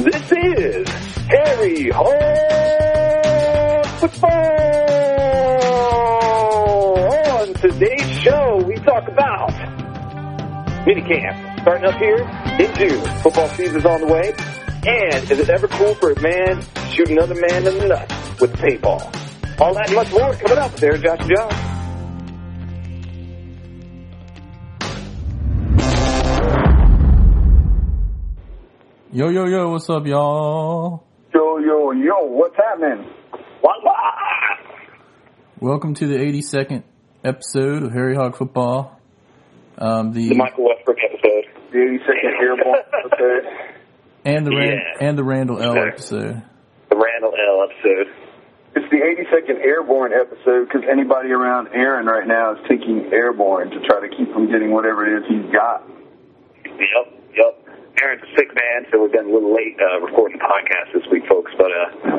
This is Harry Hog Football. On today's show, we talk about minicamp starting up here in June. Football season's on the way. And is it ever cool for a man to shoot another man in the nuts with a paintball? All that and much more coming up there, Josh and John. Yo, yo, yo, what's up, y'all? Yo, yo, yo, what's happening? Voila! Welcome to the 82nd episode of Harry Hog Football. Um, the, The Michael Westbrook episode. The 82nd Airborne episode. and the Ran- Yeah. and the Randle El Sure. episode. The Randle El episode. It's the 82nd Airborne episode because anybody around Aaron right now is taking Airborne to try to keep from getting whatever it is he's got. Yep, yep. Aaron's a sick man, so we've been a little late uh, recording the podcast this week, folks. But, uh,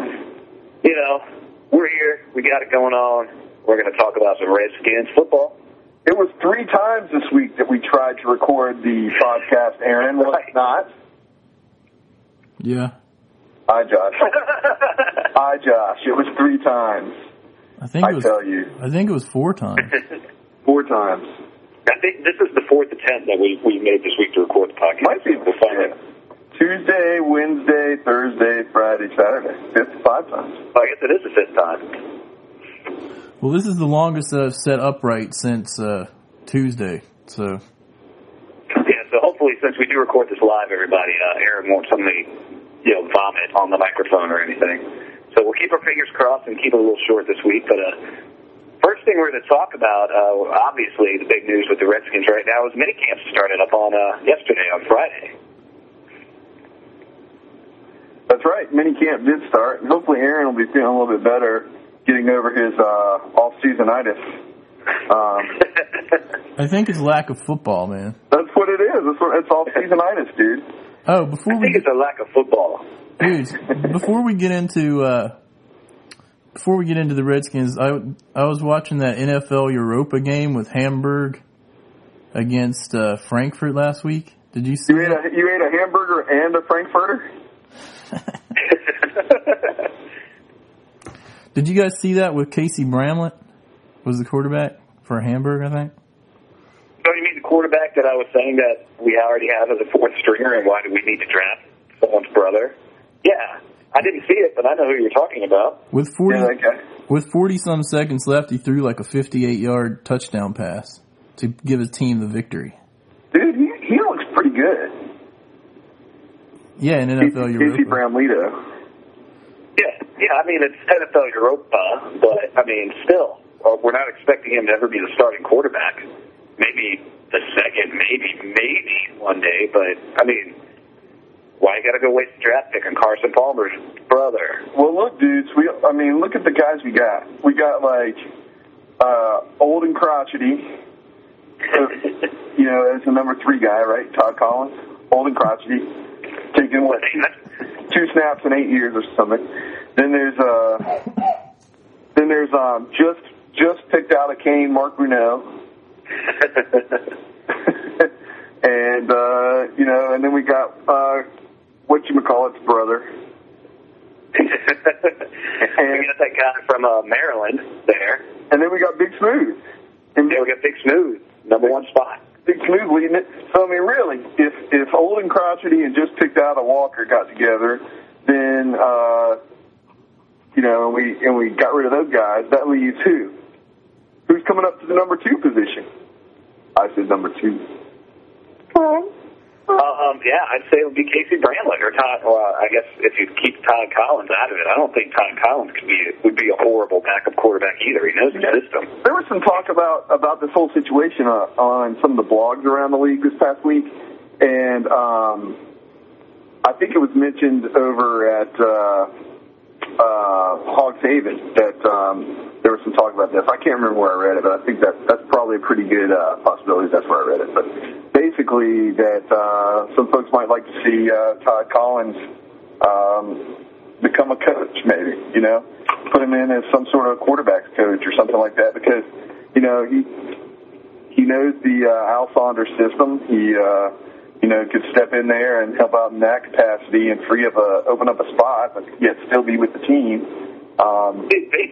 you know, we're here. We got it going on. We're going to talk about some Redskins football. It was three times this week that we tried to record the podcast, Aaron, was it not? Yeah. Hi, Josh. Hi, Josh. It was three times. I think I it was, tell you. I think it was four times. Four times. I think this is the fourth attempt that we, we made this week to record the podcast. Might be We'll find out. Tuesday, Wednesday, Thursday, Friday, Saturday. Fifth, five times. Well, I guess it is the fifth time. Well, this is the longest that I've set upright since uh, Tuesday. So, Yeah, so hopefully, since we do record this live, everybody, uh, Aaron won't suddenly, you know, vomit on the microphone or anything. So we'll keep our fingers crossed and keep it a little short this week. But uh, first thing we're going to talk about, uh, obviously, the big news with the Redskins right now is minicamp started up on uh, yesterday on Friday. That's right. Mini camp did start. and Hopefully, Aaron will be feeling a little bit better getting over his uh, off-seasonitis. Um, I think it's lack of football, man. that's what it is. That's what, it's off-seasonitis, dude. Oh, before I think we, it's a lack of football. dudes, before we get into uh, before we get into the Redskins, I I was watching that NFL Europa game with Hamburg against uh, Frankfurt last week. Did you see You ate that? a you ate a hamburger and a frankfurter. Did you guys see that with Casey Bramlet? Was the quarterback for Hamburg, I think. So you mean the quarterback that I was saying that we already have as a fourth stringer, and why do we need to draft someone's brother? Yeah, I didn't see it, but I know who you're talking about. With forty Yeah, that guy. with forty some seconds left, he threw like a fifty eight yard touchdown pass to give his team the victory. Dude, he, he looks pretty good. Yeah, in NFL Casey Europa. Bramlito. Yeah, yeah. I mean, it's NFL Europa, but I mean, still, uh, we're not expecting him to ever be the starting quarterback. Maybe the second, maybe, maybe one day. But I mean, why you got to go waste a draft pick on Carson Palmer's brother? Well, look, dudes. We, I mean, look at the guys we got. We got like uh, old and crotchety. you know, as the number three guy, right? Todd Collins, old and crotchety, taking what two, snaps in eight years or something. Then there's uh, then there's um, just just picked out a Kane, Mark Brunell, and uh, you know, and then we got uh, what you call it's brother. we got that guy from uh, Maryland there. And then we got Big Smooth. And Yeah, we got Big Smooth, number one spot. Big Smooth leading it. So I mean, really, if if Old and Crotchety and just picked out a Walker got together, then uh, you know, and we and we got rid of those guys, that leaves who? Who's coming up to the number two position? I said number two. Um, yeah, I'd say it would be Casey Bramlet or Todd. Well, I guess if you keep Todd Collins out of it, I don't think Todd Collins could be would be a horrible backup quarterback either. He knows the Yeah. system. There was some talk about about this whole situation uh, on some of the blogs around the league this past week, and um, I think it was mentioned over at uh, uh, Hogs Haven that um, there was some talk about this. I can't remember where I read it, but I think that that's probably a pretty good uh, possibility. That's where I read it. But basically, that uh, some folks might like to see uh, Todd Collins um, become a coach, maybe. You know, put him in as some sort of quarterbacks coach or something like that, because you know he he knows the uh, Al Saunders system. He uh, you know, could step in there and help out in that capacity and free up a open up a spot, but yet still be with the team. Um,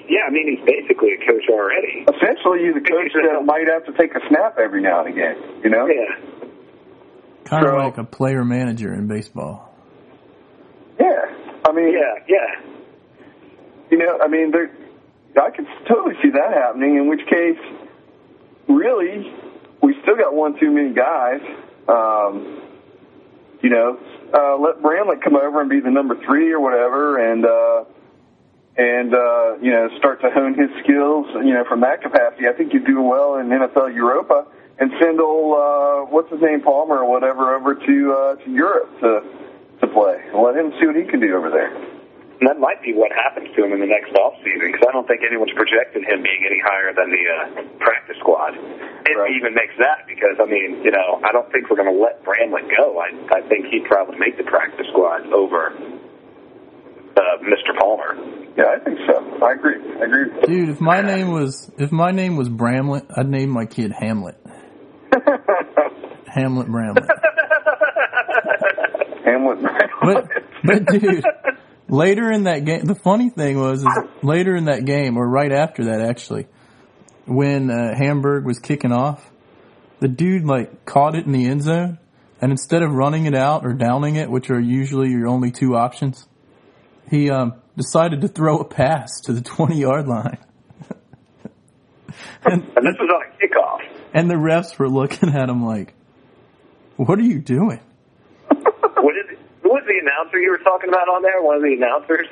yeah, I mean he's basically a coach already. Essentially, he's a coach that might have to take a snap every now and again. You know? Yeah. Kind of like a player manager in baseball. Yeah. I mean, Yeah, yeah. you know, I mean, there, I could totally see that happening. In which case, really, we still got one too many guys. Um, you know, uh, let Bramlet come over and be the number three or whatever, and uh, and uh, you know, start to hone his skills. You know, from that capacity, I think he'd do well in NFL Europa. And send old uh, what's his name Palmer or whatever over to uh, to Europe to to play. Let him see what he can do over there. And that might be what happens to him in the next off season because I don't think anyone's projected him being any higher than the uh, practice squad. If Right. he even makes that, because I mean, you know, I don't think we're going to let Bramlet go. I I think he'd probably make the practice squad over uh, Mr. Palmer. Yeah, I think so. I agree. I agree. Dude, if my name was if my name was Bramlet, I'd name my kid Hamlet. Hamlet Bramlet. Hamlet. But but dude, later in that game, the funny thing was is later in that game, or right after that actually, when uh, Hamburg was kicking off, the dude like caught it in the end zone, and instead of running it out or downing it, which are usually your only two options, he um, decided to throw a pass to the twenty yard line. and, And this was on a kickoff. and the refs were looking at him like, "What are you doing?" What is it? Who was the announcer you were talking about on there? One of the announcers?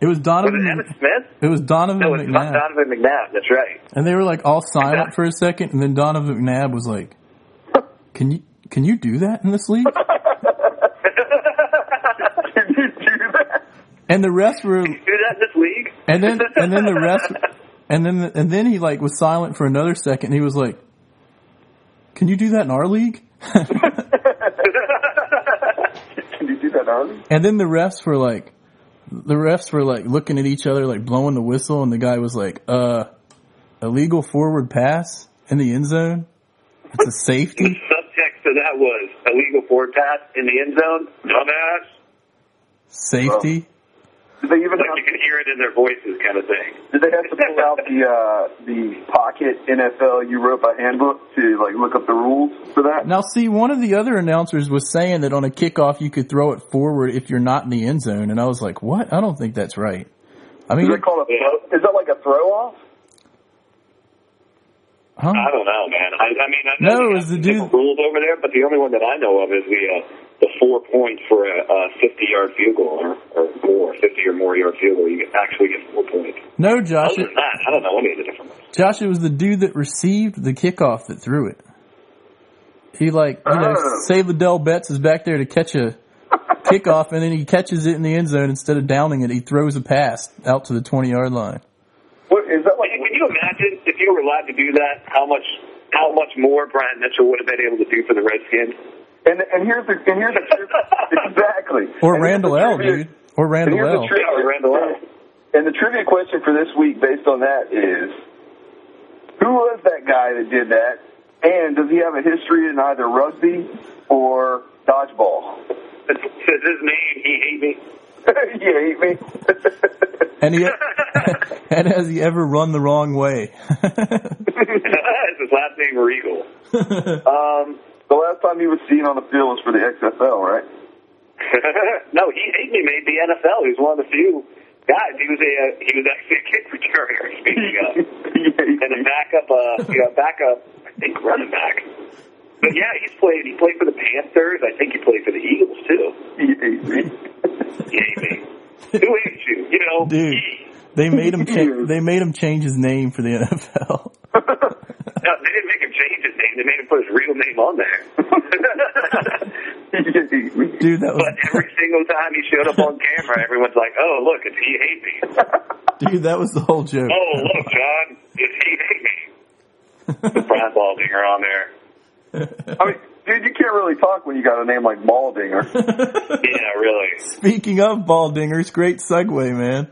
It was Was Donovan. it Emmitt Smith? It was Donovan No, it's McNabb. Donovan McNabb. That's right. And they were like all silent for a second, and then Donovan McNabb was like, "Can you can you do that in this league?" Can you do that? And the rest were, Do that in this league? and then and then the rest, and then and then he like was silent for another second. And he was like, "Can you do that in our league?" Can you do that, Army? And then the refs were like, the refs were like looking at each other, like blowing the whistle, and the guy was like, "Uh, illegal forward pass in the end zone. It's a The safety." subtext to that was illegal forward pass in the end zone. Dumbass. Safety. Did they even Like have, you can hear it in their voices, kind of thing. did they have to pull out the uh, the pocket NFL Europa handbook to like look up the rules for that? Now, see, one of the other announcers was saying that on a kickoff you could throw it forward if you're not in the end zone, and I was like, "What? I don't think that's right." I Is mean, called a throw? Is that like a throw off? huh? I don't know, man. I, I mean, I No, know it they was have the dude- rules over there, but the only one that I know of is the uh, the four points for a, a 50 yard field goal or, or more, 50 or more yard field goal. You actually get four points. no, Josh. Other It, than that, I don't know any of the different ones. Josh, it was the dude that received the kickoff that threw it. He like, you know, Oh. say Ladell Betts is back there to catch a kickoff, and then he catches it in the end zone instead of downing it. He throws a pass out to the twenty yard line. What is that like? Can can you imagine if you were allowed to do that? How much how much more Brian Mitchell would have been able to do for the Redskins? And and here's the and here's the exactly. Or And here's the Randle El, dude. Or Randle El. trivia, Yeah, or Randle El. And the trivia question for this week, based on that, is who was that guy that did that? And does he have a history in either rugby or dodgeball? It says his name. He hate me. you hate me. And he and has he ever run the wrong way? It's his last name Regal. um, the last time he was seen on the field was for the XFL, right? no, he hate me made the NFL. He was one of the few guys. He was a uh, he was actually a kick returner. Speaking of, He and a backup, uh, you know, backup. I think running back. But yeah, he's played. He played for the Panthers. I think he played for the Eagles too. He hates me. He. Who hates you? You know, Dude. he. They made him cha- they made him change his name for the NFL. No, they didn't make him change his name. They made him put his real name on there. he hates me. Dude, that was but every single time he showed up on camera, everyone's like, "Oh, look, it's he hate me." dude, that was the whole joke. Oh, look, John, it's he hate me. The Brian Baldinger on there. I mean, dude, you can't really talk when you got a name like Baldinger. Yeah, really. Speaking of ball dingers, great segue, man.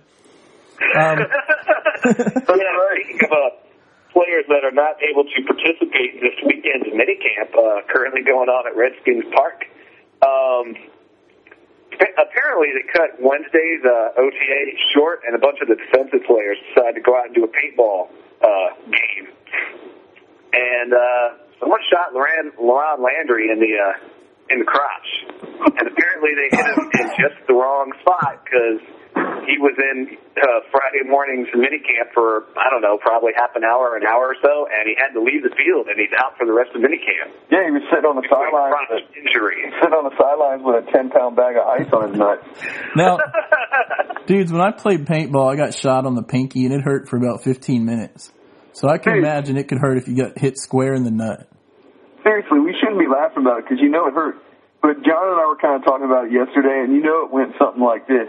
Um, yeah, speaking of uh, players that are not able to participate this weekend's minicamp, uh, currently going on at Redskins Park. Um, apparently, they cut Wednesday's uh, OTA short, and a bunch of the defensive players decided to go out and do a paintball uh, game. And uh, someone shot Loran, Laron Landry in the uh, in the crotch, and apparently they hit him in just the wrong spot because he was in uh, Friday morning's minicamp for I don't know, probably half an hour, an hour or so, and he had to leave the field, and he's out for the rest of minicamp. Yeah, he was sitting on the sidelines. Injury. Sitting on the sidelines with a ten pound bag of ice on his nuts. Now, dudes, when I played paintball, I got shot on the pinky and it hurt for about 15 minutes. So I can Dude. imagine it could hurt if you got hit square in the nut. Seriously, we shouldn't be laughing about it because you know it hurt. But John and I were kind of talking about it yesterday, and you know it went something like this.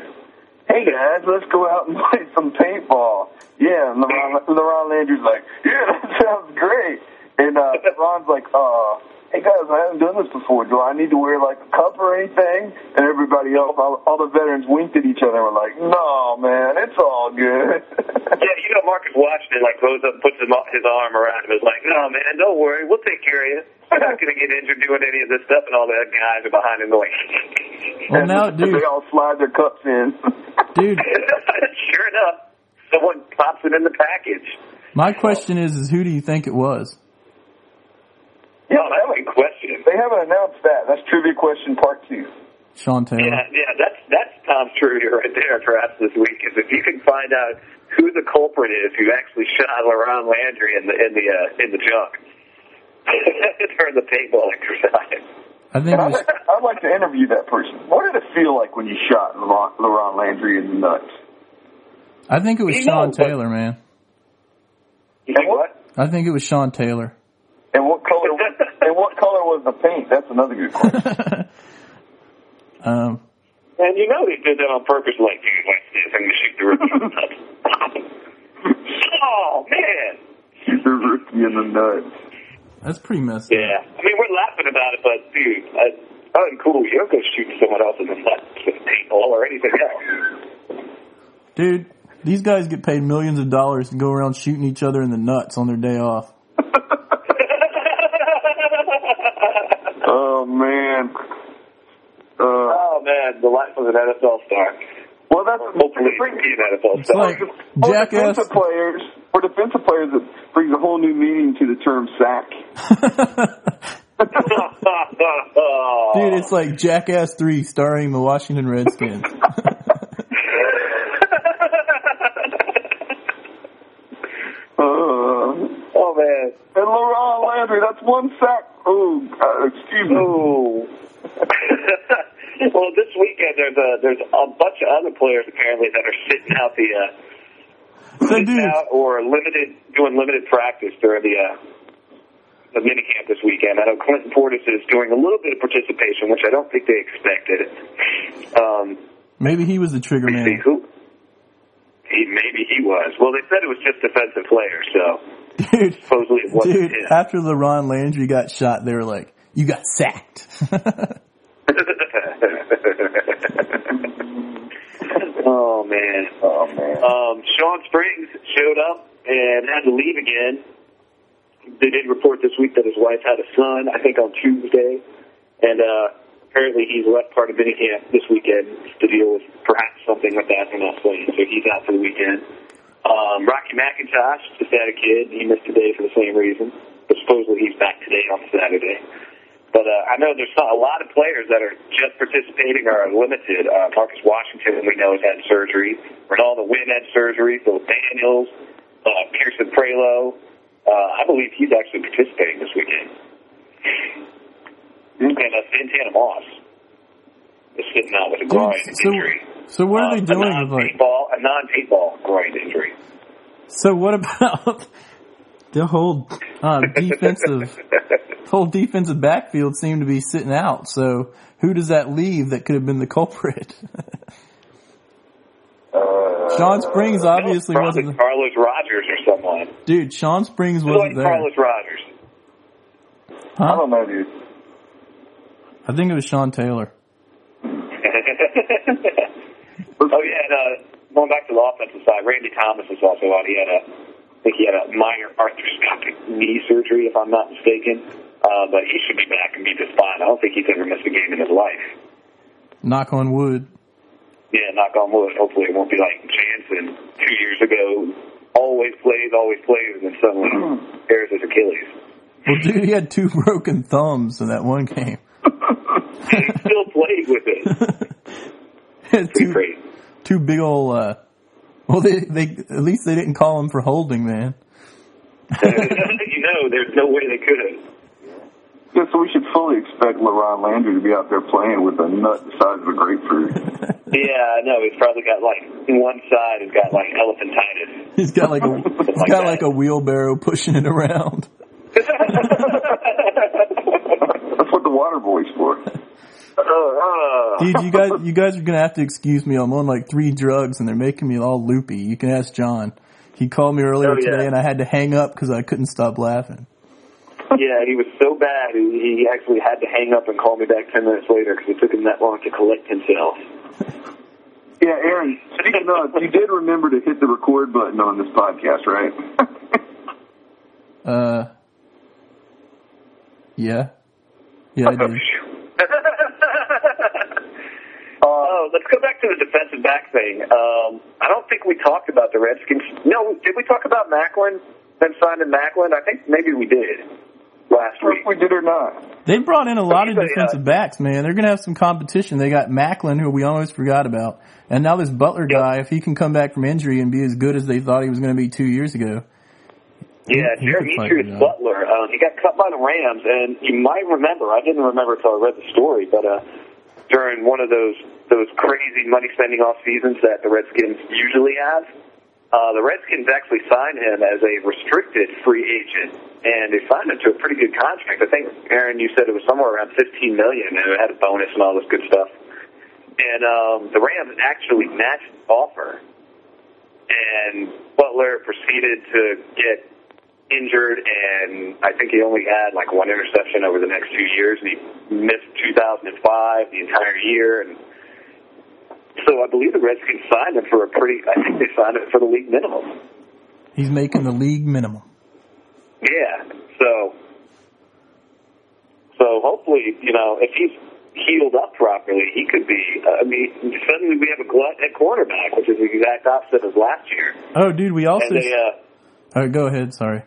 Hey guys, let's go out and play some paintball. Yeah, and LeBron, LeBron Landry's like, yeah, that sounds great. And uh, Ron's like, uh, hey guys, I haven't done this before. Do I need to wear like a cup or anything? And everybody else, all, all the veterans winked at each other and were like, no, man, it's all good. Yeah, you know Marcus Washington like goes up, and puts his, his arm around him, is like, "No, man, don't worry, we'll take care of you. You're not going to get injured doing any of this stuff." And all the guys are behind him going, Well, and now, dude, they all slide their cups in. dude, "Sure enough, someone pops it in the package." my question is, is who do you think it was? Yeah, Oh, that's a good question. they haven't announced that. That's trivia question part two. Sean Taylor. Yeah, yeah, that's that's Tom's trivia right there. Perhaps this week is if you can find out who the culprit is who actually shot Laron Landry in the in the uh, in the junk during the paintball exercise. I think And I'd was, like, I'd like to interview that person. What did it feel like when you shot LeBron LeBron Landry in the nuts? I think it was You Sean know, but- Taylor, man. You think what? I think it was Sean Taylor. And what color? and what color was the paint? That's another good question. um, And you know they did that on purpose, like, dude, watch this, I'm gonna shoot the rookie in the nuts. oh man. Shoot the rookie in the nuts. that's pretty messed up. Yeah. I mean we're laughing about it, but dude, uh, uncool. You don't go shoot someone else in the nuts with a paintball or anything else. Dude, these guys get paid millions of dollars to go around shooting each other in the nuts on their day off. man. Uh, oh man, the life of an NFL star. well, that's Hopefully brings, be an NFL It's star. like for jackass. defensive players. For defensive players, it brings a whole new meaning to the term sack. Dude, it's like Jackass 3 starring the Washington Redskins. Uh, oh man. and LeBron Landry, that's one sack. Oh, uh, excuse me. Oh. well, this weekend there's a there's a bunch of other players apparently that are sitting out the uh, So, sitting dude, out or limited doing limited practice during the uh, the minicamp this weekend. I know Clinton Portis is doing a little bit of participation, which I don't think they expected. Um, maybe he was the trigger man. who. He, maybe he was. Well, they said it was just defensive players, so Dude, supposedly it wasn't dude, him. after LeBron Landry got shot, they were like, you got sacked. oh man. Oh man. Um, Shawn Springs showed up and had to leave again. They did report this week that his wife had a son, I think on Tuesday, and uh, apparently he's left part of minicamp this weekend to deal with perhaps something with that from not playing, so he's out for the weekend. Um, Rocky McIntosh just had a kid. He missed a day for the same reason, but supposedly he's back today on Saturday. But uh, I know there's a lot of players that are just participating are limited. Uh, Marcus Washington, we know, has had surgery. Renaldo Wynn had surgery. Phil Daniels, uh, Pierson Prioleau. Uh, I believe he's actually participating this weekend. And uh, Santana Moss is sitting out with a groin so, injury. so what are Uh, they doing a with like, non-paintball, a non-paintball groin injury. so what about the whole uh, defensive, whole defensive backfield seemed to be sitting out. So who does that leave that could have been the culprit? Uh, Shawn Springs obviously no, wasn't, Carlos Rogers or someone. dude, Shawn Springs wasn't there. Carlos Rogers. I don't know, dude. I think it was Sean Taylor. oh yeah, and uh, going back to the offensive side, Randy Thomas was also out. He had a, I think he had a minor arthroscopic knee surgery, if I'm not mistaken. uh, but he should be back and be just fine. I don't think he's ever missed a game in his life. Knock on wood. Yeah, knock on wood. Hopefully it won't be like Jansen two years ago. Always plays, always plays, and then suddenly tears his Achilles. Well, dude, he had two broken thumbs in that one game. he still played with it. Had two, crazy. two big old. Uh, well, they they at least they didn't call him for holding, man. you know, there's no way they could have. Yeah, so we should fully expect LaRon Landry to be out there playing with a nut the size of a grapefruit. Yeah, I know. He's probably got like one side has got like elephantitis. He's got like a he's Like got that. like a wheelbarrow pushing it around. That's what the water boy's for. Dude, you guys you guys are gonna have to excuse me. I'm on like three drugs and they're making me all loopy. You can ask John. He called me earlier Oh, yeah. today and I had to hang up because I couldn't stop laughing. yeah, he was so bad. He, he actually had to hang up and call me back ten minutes later because it took him that long to collect himself. Yeah, Aaron, speaking of, you did remember to hit the record button on this podcast, right? Uh, yeah, yeah, I did. Oh, let's go back to the defensive back thing. Um, I don't think we talked about the Redskins. No, did we talk about Macklin? Then signing Macklin? I think maybe we did last week. we did or not. They brought in a lot of Okay, defensive backs, man. They're gonna have some competition. They got Macklin, who we almost forgot about, and now this Butler guy. If he can come back from injury and be as good as they thought he was going to be two years ago, Yeah, could Jerametrius. Butler. Um, he got cut by the Rams, and you might remember. I didn't remember until I read the story, but uh, during one of those those crazy money spending off seasons that the Redskins usually have, uh, the Redskins actually signed him as a restricted free agent, and they signed him to a pretty good contract. I think Aaron, you said it was somewhere around fifteen million, and it had a bonus and all this good stuff. And um, the Rams actually matched the offer and Butler proceeded to get injured, and I think he only had like one interception over the next two years, and he missed 2005 the entire year, and so I believe the Redskins signed him for a pretty. I think they signed him for the league minimum. he's making the league minimum. Yeah, so so hopefully, you know, if he's healed up properly, he could be. Uh, I mean, suddenly we have a glut at quarterback, which is the exact opposite of last year. Oh, dude, we also. And they, uh, All right, go ahead. Sorry.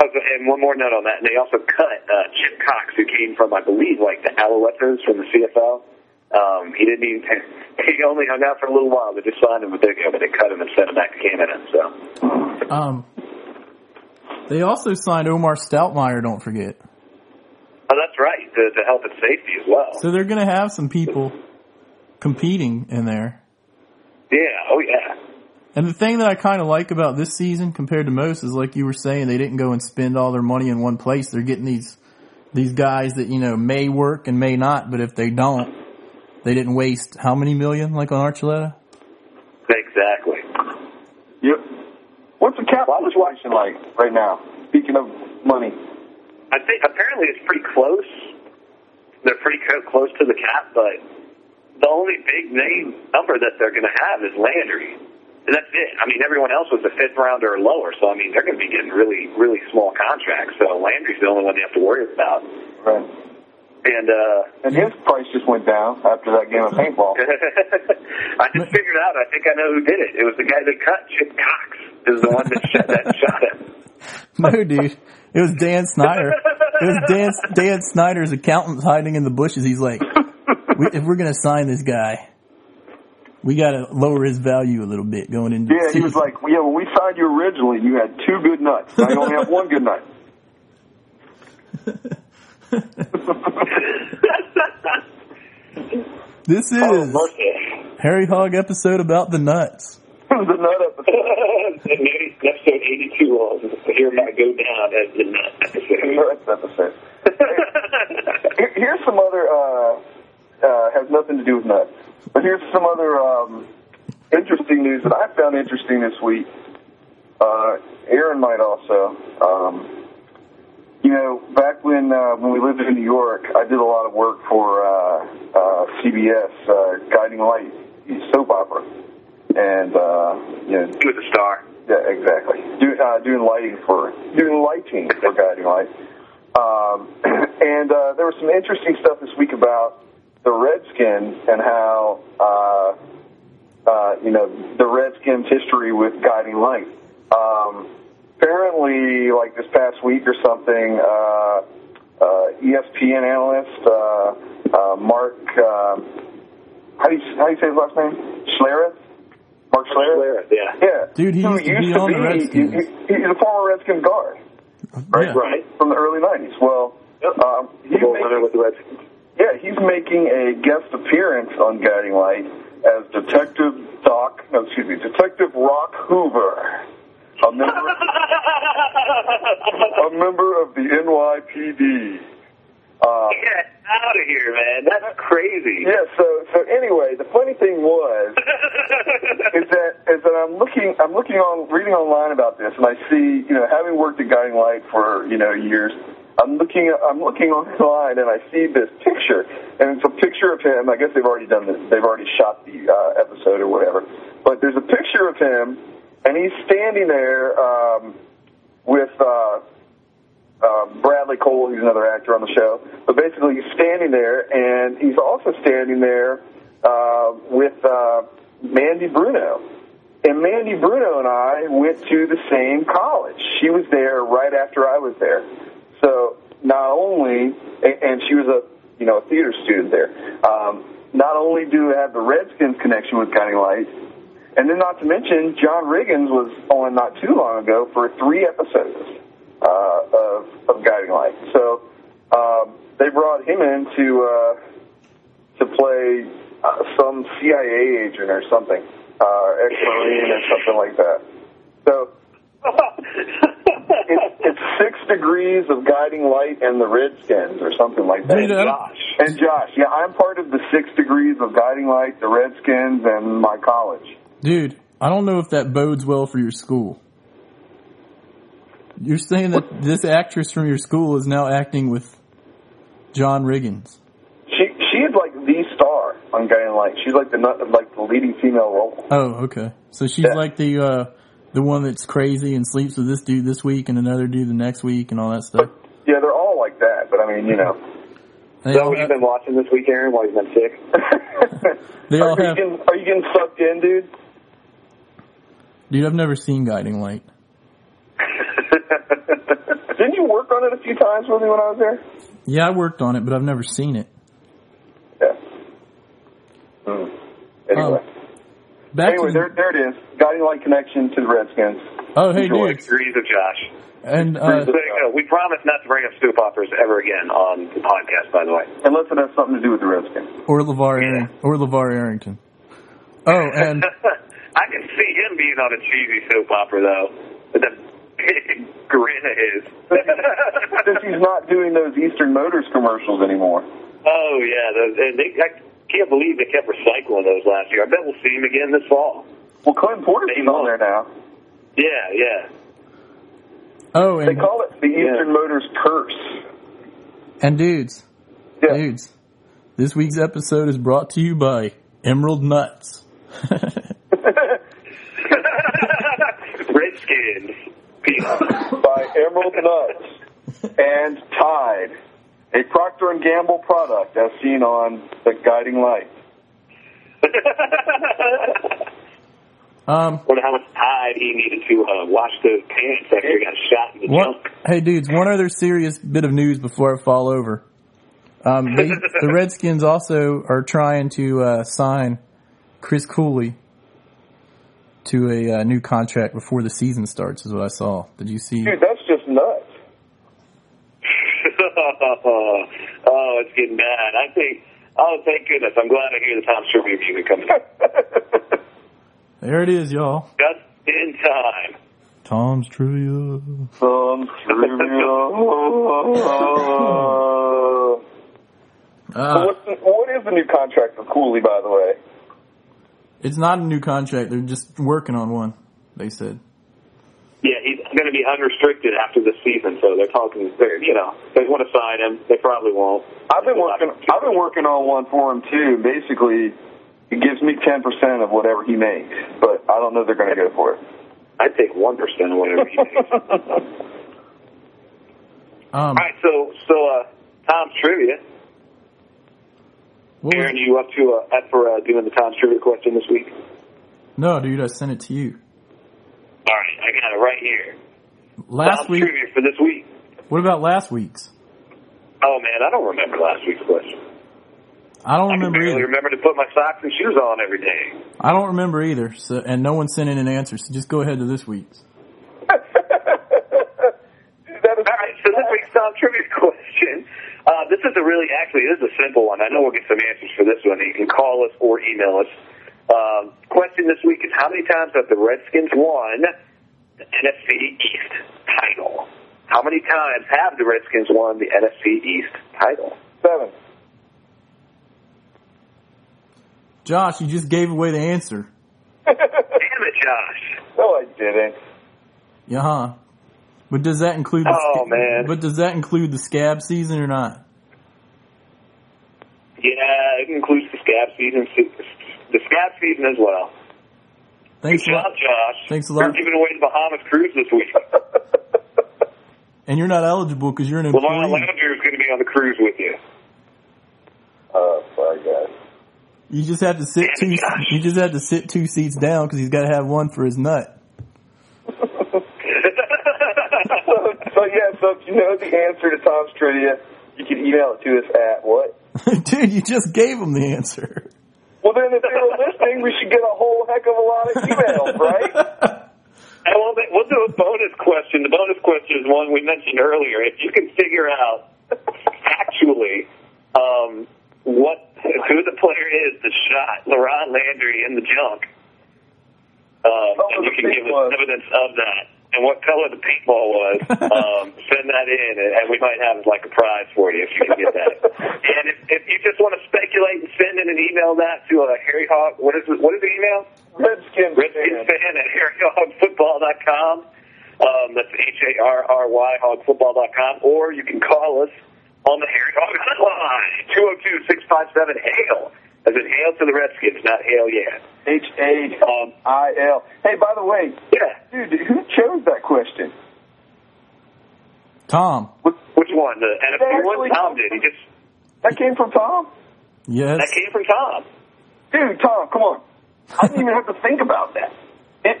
And one more note on that. And they also cut uh, Chip Cox, who came from, I believe, like the Alouettes from the CFL. Um, he didn't even. He only hung out for a little while. They just signed him with Big but they cut him and sent him back to Canada. So, Um, they also signed Omar Stoutmire. Don't forget. oh, that's right, to, to health and safety as well. So they're gonna have some people competing in there. Yeah. Oh, yeah. And the thing that I kind of like about this season compared to most is like you were saying, they didn't go and spend all their money in one place. They're getting these these guys that you know may work and may not, but if they don't, they didn't waste how many million like on Archuleta. Exactly. Yep. What's the cap situation like right now? Speaking of money. I think apparently it's pretty close. They're pretty co- close to the cap, but the only big name number that they're going to have is Landry, and that's it. I mean, everyone else was a fifth rounder or lower, so I mean, they're going to be getting really, really small contracts. So Landry's the only one they have to worry about. Right. And uh, And his price just went down after that game of paintball. I just figured out. I think I know who did it. It was the guy that cut Chip Cox. Is the one that shot, that shot him. No, dude, it was Dan Snyder. It was Dan Dan Snyder's accountant hiding in the bushes. He's like, we, if we're gonna sign this guy, we gotta lower his value a little bit going into. Yeah, the he was season." like, yeah, when we signed you originally, you had two good nuts. Now you only have one good nut. "This is Oh. Harry Hog episode about the nuts." the nut episode. Maybe episode 82 will hereby go down as the nut episode. Nut episode. Here's some other, uh, uh, has nothing to do with nuts. But here's some other um, interesting news that I found interesting this week. Uh, Aaron might also. Um, you know, back when uh, when we lived in New York, I did a lot of work for uh, uh, CBS, uh, Guiding Light soap opera, and uh, you know, He was a star. yeah, exactly. Do, uh, doing lighting for doing lighting for Guiding Light, Um, and uh, there was some interesting stuff this week about the Redskins and how, uh, uh, you know, the Redskins' history with Guiding Light. Um, apparently, like this past week or something, uh, uh, ESPN analyst uh, uh, Mark, uh, how do you how do you say his last name? Schlereth. Mark Schlereth. Yeah. Yeah, Dude, he Who used to be on the Redskins. he- he- he's a former Redskins guard, right? Yeah. Right. From the early '90s. Well, um, he's Full making- with the Redskins. Yeah, he's making a guest appearance on Guiding Light as Detective Doc, no, excuse me, Detective Rock Hoover, a member, a member of the NYPD. Uh, Get out of here, man. That's crazy. yeah, so so anyway, the funny thing was is that is that I'm looking I'm looking on reading online about this, and I see you know having worked at Guiding Light for you know years, I'm looking I'm looking online and I see this picture, and it's a picture of him. I guess they've already done this. They've already shot the uh, episode or whatever, but there's a picture of him, and he's standing there um, with. Uh, uh, Bradley Cole, he's another actor on the show. But basically, he's standing there, and he's also standing there uh, with uh, Mandy Bruno. And Mandy Bruno and I went to the same college. She was there right after I was there. So not only, and she was a you know a theater student there. Um, not only do have the Redskins connection with Guiding Light, and then not to mention John Riggins was on not too long ago for three episodes uh, of, of Guiding Light. So um, they brought him in to uh, to play uh, some CIA agent or something, uh, ex-marine or something like that. So it's, six degrees of Guiding Light and the Redskins or something like that. I- Josh. And Josh, yeah, I'm part of the six degrees of Guiding Light, the Redskins, and my college. Dude, I don't know if that bodes well for your school. You're saying that this actress from your school is now acting with John Riggins. She she is like the star on Guiding Light. She's like the nut- like the leading female role. Oh, okay. So she's Yeah. like the uh the one that's crazy and sleeps with this dude this week and another dude the next week and all that stuff. Yeah, they're all like that. But I mean, you know. They So have, you've been watching this week, Aaron, while you've been sick? They are, all you have- getting, are you getting sucked in, dude? dude, I've never seen Guiding Light. Didn't you work on it a few times with me when I was there? Yeah, I worked on it, but I've never seen it. Yeah. Hmm. Anyway. Back anyway, to there there it is. Guiding Light connection to the Redskins. oh hey Enjoy. dude, Degrees of Josh. and uh, So, you know, we promise not to bring up soap operas ever again on the podcast, by the way. Unless it has something to do with the Redskins. or LaVar Arring- or LaVar Arrington. Oh, and I can see him being on a cheesy soap opera, though, with that big grin of his. Since he's not doing those Eastern Motors commercials anymore. oh, yeah. Those, and they, I can't believe they kept recycling those last year. I bet we'll see him again this fall. Well, Clinton Portis They on won't. there now. Yeah, yeah. oh, and They call it the Eastern Motors curse. and dudes, Yeah. dudes, this week's episode is brought to you by Emerald Nuts. Redskins. Peace. by Emerald Nuts and Tide, a Procter and Gamble product as seen on the Guiding Light. Um, Wonder how much tide he needed to uh, wash those pants after he got shot in the One, junk. hey, dudes, one other serious bit of news before I fall over. Um, they, the Redskins also are trying to uh, sign Chris Cooley to a uh, new contract before the season starts. Is what I saw. Did you see? Dude, that's just nuts. oh, it's getting bad. I think. Oh, thank goodness! I'm glad I hear the Tom Sherman music coming up There it is, y'all. just in time. Tom's trivia. Some trivia. Uh, What's the, what is the new contract for Cooley, by the way? it's not a new contract. They're just working on one. They said. Yeah, he's going to be unrestricted after the season, so they're talking. They're, you know, they want to sign him. They probably won't. I've been working. I've been working on one for him too. Basically, it gives me ten percent of whatever he makes, but I don't know they're going to go for it. I'd take one percent of whatever he makes. Um, All right, so so uh, Tom's trivia. what was- Aaron, you up to uh, up for uh, doing the Tom's trivia question this week? no, dude, I sent it to you All right, I got it right here. last week. trivia for this week. What about last week's? Oh man, I don't remember last week's question. I don't I remember barely either. remember to put my socks and shoes on every day. I don't remember either. So, and no one sent in an answer. So just go ahead to this week's. All right, so this week's Tom trivia question. Uh, this is a really, actually, this is a simple one. I know we'll get some answers for this one. You can call us or email us. Um, question this week is how many times have the Redskins won the NFC East title? How many times have the Redskins won the NFC East title? seven. Josh, you just gave away the answer. Damn it, Josh. No, I didn't. Yeah, huh? But does that include? The Oh, man. But does that include the scab season or not? Yeah, it includes the scab season, the scab season as well. Thanks a Good lot. job, Josh. Thanks a lot. We're giving away the Bahamas cruise this week. And you're not eligible because you're an employee. Lamar employee. Landry is going to be on the cruise with you. Oh, sorry, guys. You just have to sit two. You just have to sit two seats down because he's got to have one for his nut. So, so yeah, so if you know the answer to Tom's trivia, you can email it to us at what? Dude, you just gave him the answer. Well, then if they were listening, we should get a whole heck of a lot of emails, right? And we'll, we'll do a bonus question. The bonus question is one we mentioned earlier. If you can figure out actually um, what who the player is that shot LaRon Landry in the junk, um, Oh, and you can give us evidence of that and what color the paintball was, um, send that in, and, and we might have like a prize for you if you can get that. and if, if you just want to speculate and send in an email that to uh, Harry Hog, what is it, what is the email? Redskins Redskins fan. fan at harryhogfootball.com. Um, that's H-A-R-R-Y, hogfootball.com. Or you can call us on the Harry Hog hotline, 202-657-HAIL. As in hail to the Redskins, not hail yeah. H A I L. Hey, by the way, Yeah. dude, who chose that question? Tom. Was, Which one? The NFC one? Tom did. He just, that came from Tom? Yes. that came from Tom. Dude, Tom, come on. I didn't even have to think about that. It,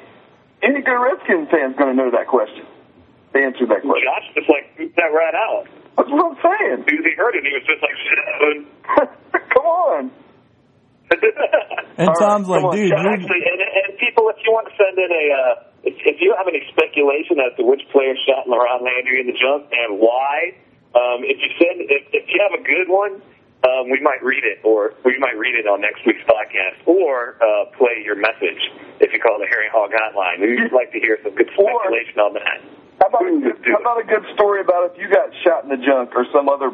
any good Redskins fan's going to know that question. They answered that question. Josh just like pooped that right out. That's what I'm saying. As soon as he heard it, he was just like, shit. come on. And All right, Tom's like, come on, dude, you're, actually, and, and people, if you want to send in a, uh, if, if you have any speculation as to which player shot in LaRon Landry in the jump and why, um, if you send, if, if you have a good one, um, we might read it, or we might read it on next week's podcast, or uh, play your message if you call the Harry Hog Hotline. We'd like to hear some good Or- speculation on that. How about, a good, how about a good story about if you got shot in the junk or some other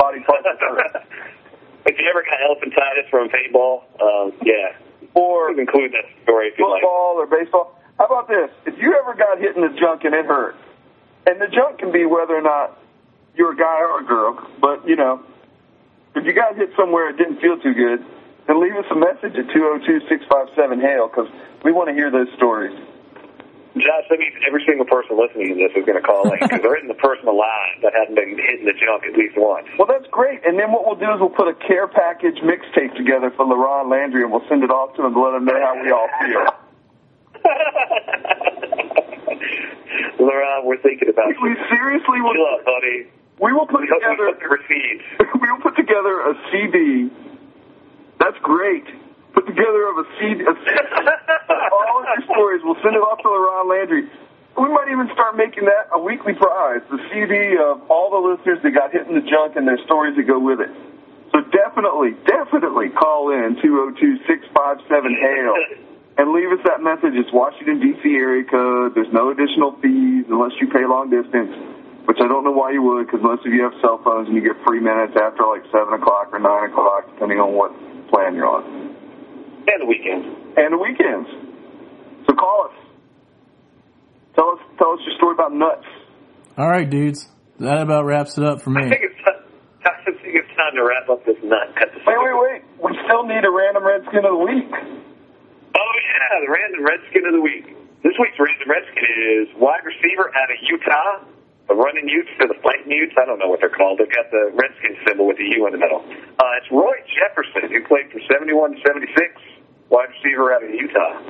body part? if you ever got elephantitis from paintball, um, yeah, or include that story if you like. football or baseball. How about this? If you ever got hit in the junk and it hurt, and the junk can be whether or not you're a guy or a girl, but you know, if you got hit somewhere it didn't feel too good, then leave us a message at 202-657-HAIL because we want to hear those stories. Josh, that means every single person listening to this is going to call in because there isn't a person alive that hasn't been hit in the junk at least once. Well, that's great. And then what we'll do is we'll put a care package mixtape together for LaRon Landry and we'll send it off to him to let him know how we all feel. Laurent, we're thinking about We you. seriously will. Chill out, buddy. We will put We we together. receipts. we will put together a CD. That's great. Put together of a CD. Of all of your stories. We'll send it off to LaRon Landry. We might even start making that a weekly prize. The CD of all the listeners that got hit in the junk and their stories that go with it. So definitely, definitely call in 202-657-HAIL and leave us that message. It's Washington, D.C. area code. There's no additional fees unless you pay long distance, which I don't know why you would because most of you have cell phones and you get free minutes after like 7 o'clock or 9 o'clock, depending on what plan you're on. And the weekend. And the weekends. So call us. Tell us, tell us your story about nuts. all right, dudes. That about wraps it up for I me. think it's time, I think it's time to wrap up this nut. Cut this Wait, wait, wait. We still need a random Redskin of the week. Oh yeah, the random redskin of the week. This week's random redskin is wide receiver out of Utah, the running Utes or the fighting Utes. I don't know what they're called. They've got the Redskins symbol with the U in the middle. Uh, it's Roy Jefferson, who played for 71 to 76, wide receiver out of Utah.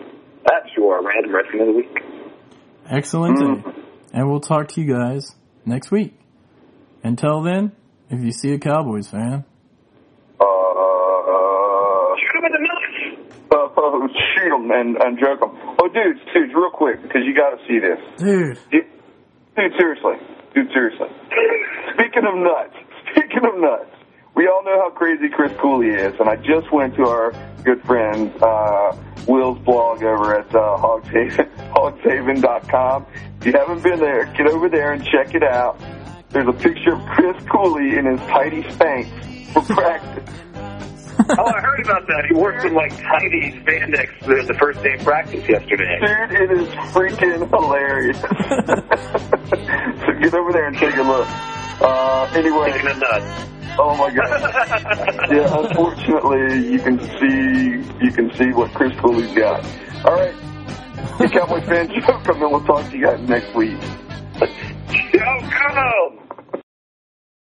That's your random Redskin of the week. Excellent. Mm. And we'll talk to you guys next week. Until then, if you see a Cowboys fan, uh, shoot him in the nuts. Uh, shoot him and, and joke him. Oh, dudes, dudes, real quick, because you got to see this, dude. Dude, seriously. Dude, seriously. Speaking of nuts, speaking of nuts, we all know how crazy Chris Cooley is, and I just went to our good friend uh, Will's blog over at uh, Hogshaven, hogshaven.com. If you haven't been there, get over there and check it out. There's a picture of Chris Cooley in his tidy Spanx for practice. oh, I heard about that. He wore some like tidy spandex the, the first day of practice yesterday. Dude, it is freaking hilarious. so get over there and take a look. Uh, anyway. Taking a nut. Oh my god. yeah, unfortunately, you can see you can see what Chris Cooley's got. All right, the Cowboy fan show. Come in. We'll talk to you guys next week. Go, go!